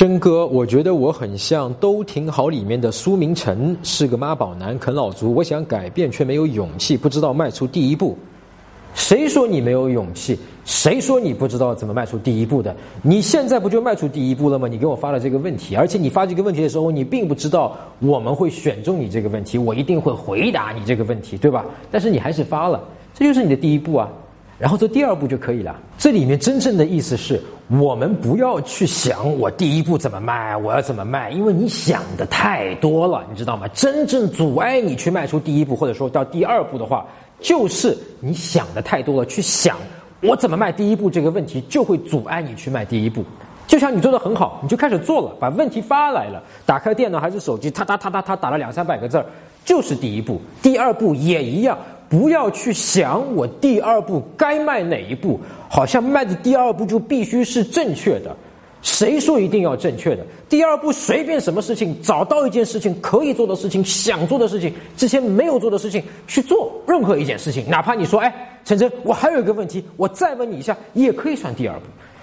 真哥，我觉得我很像《都挺好》里面的苏明成，是个妈宝男，啃老族。我想改变，却没有勇气，不知道迈出第一步。谁说你没有勇气？谁说你不知道怎么迈出第一步的？你现在不就迈出第一步了吗？你给我发了这个问题，而且你发这个问题的时候，你并不知道我们会选中你这个问题，我一定会回答你这个问题，对吧？但是你还是发了，这就是你的第一步啊。然后做第二步就可以了。这里面真正的意思是我们不要去想我第一步怎么卖，我要怎么卖，因为你想的太多了，你知道吗？真正阻碍你去迈出第一步，或者说到第二步的话，就是你想的太多了。去想我怎么卖第一步这个问题，就会阻碍你去迈第一步。就像你做的很好，你就开始做了，把问题发来了，打开电脑还是手机，哒哒哒哒哒打了两三百个字儿，就是第一步。第二步也一样。不要去想我第二步该迈哪一步，好像迈的第二步就必须是正确的。谁说一定要正确的？第二步随便什么事情，找到一件事情可以做的事情、想做的事情、之前没有做的事情去做任何一件事情，哪怕你说，哎，陈真，我还有一个问题，我再问你一下，也可以算第二步。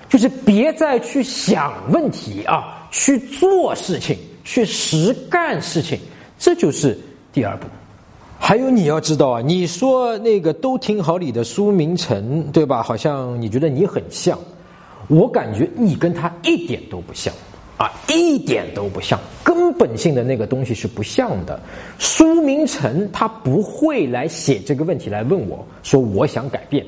就是别再去想问题啊，去做事情，去实干事情，这就是第二步。还有你要知道啊，你说那个都挺好里的苏明成，对吧？好像你觉得你很像，我感觉你跟他一点都不像，啊，一点都不像，根本性的那个东西是不像的。苏明成他不会来写这个问题来问我说我想改变，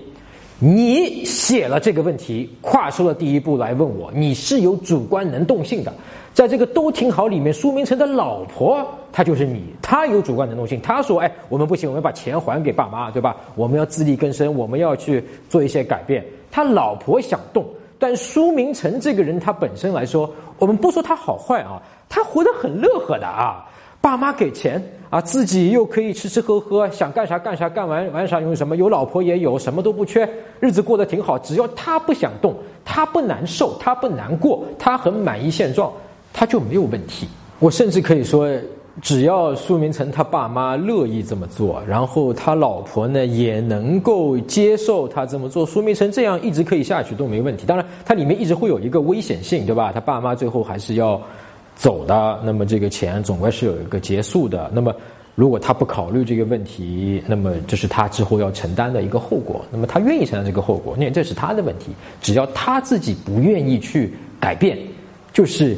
你写了这个问题，跨出了第一步来问我，你是有主观能动性的。在这个都挺好里面，苏明成的老婆，她就是你，她有主观能动性。她说：“哎，我们不行，我们把钱还给爸妈，对吧？我们要自力更生，我们要去做一些改变。”他老婆想动，但苏明成这个人，他本身来说，我们不说他好坏啊，他活得很乐呵的啊。爸妈给钱啊，自己又可以吃吃喝喝，想干啥干啥，干完玩啥用什么，有老婆也有，什么都不缺，日子过得挺好。只要他不想动，他不难受，他不难过，他很满意现状。他就没有问题。我甚至可以说，只要苏明成他爸妈乐意这么做，然后他老婆呢也能够接受他这么做，苏明成这样一直可以下去都没问题。当然，它里面一直会有一个危险性，对吧？他爸妈最后还是要走的，那么这个钱总归是有一个结束的。那么，如果他不考虑这个问题，那么这是他之后要承担的一个后果。那么他愿意承担这个后果，那这是他的问题。只要他自己不愿意去改变，就是。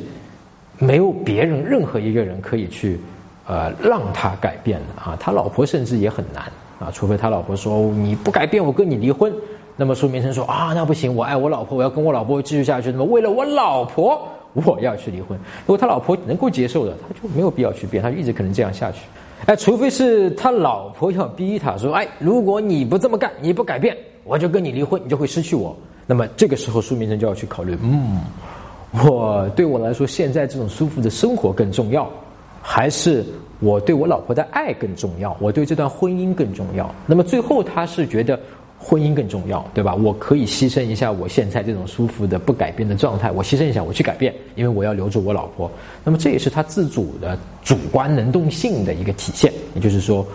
没有别人任何一个人可以去，呃，让他改变的啊。他老婆甚至也很难啊，除非他老婆说你不改变，我跟你离婚。那么苏明成说啊，那不行，我爱我老婆，我要跟我老婆继续下去。那么为了我老婆，我要去离婚。如果他老婆能够接受的，他就没有必要去变，他就一直可能这样下去。哎，除非是他老婆要逼他说，哎，如果你不这么干，你不改变，我就跟你离婚，你就会失去我。那么这个时候苏明成就要去考虑，嗯。我对我来说，现在这种舒服的生活更重要，还是我对我老婆的爱更重要？我对这段婚姻更重要？那么最后他是觉得婚姻更重要，对吧？我可以牺牲一下我现在这种舒服的不改变的状态，我牺牲一下，我去改变，因为我要留住我老婆。那么这也是他自主的主观能动性的一个体现。也就是说，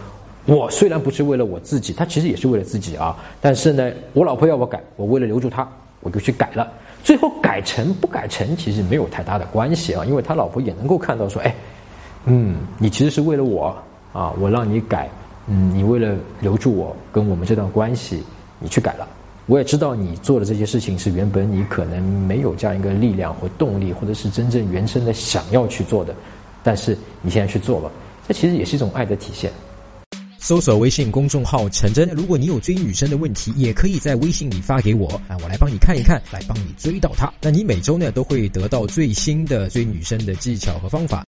我虽然不是为了我自己，他其实也是为了自己啊。但是呢，我老婆要我改，我为了留住她，我就去改了。最后改成不改成，其实没有太大的关系啊，因为他老婆也能够看到说，哎，嗯，你其实是为了我啊，我让你改，嗯，你为了留住我跟我们这段关系，你去改了。我也知道你做的这些事情是原本你可能没有这样一个力量或动力，或者是真正原生的想要去做的，但是你现在去做了，这其实也是一种爱的体现。搜索微信公众号“陈真”，如果你有追女生的问题，也可以在微信里发给我啊，我来帮你看一看，来帮你追到她。那你每周呢都会得到最新的追女生的技巧和方法。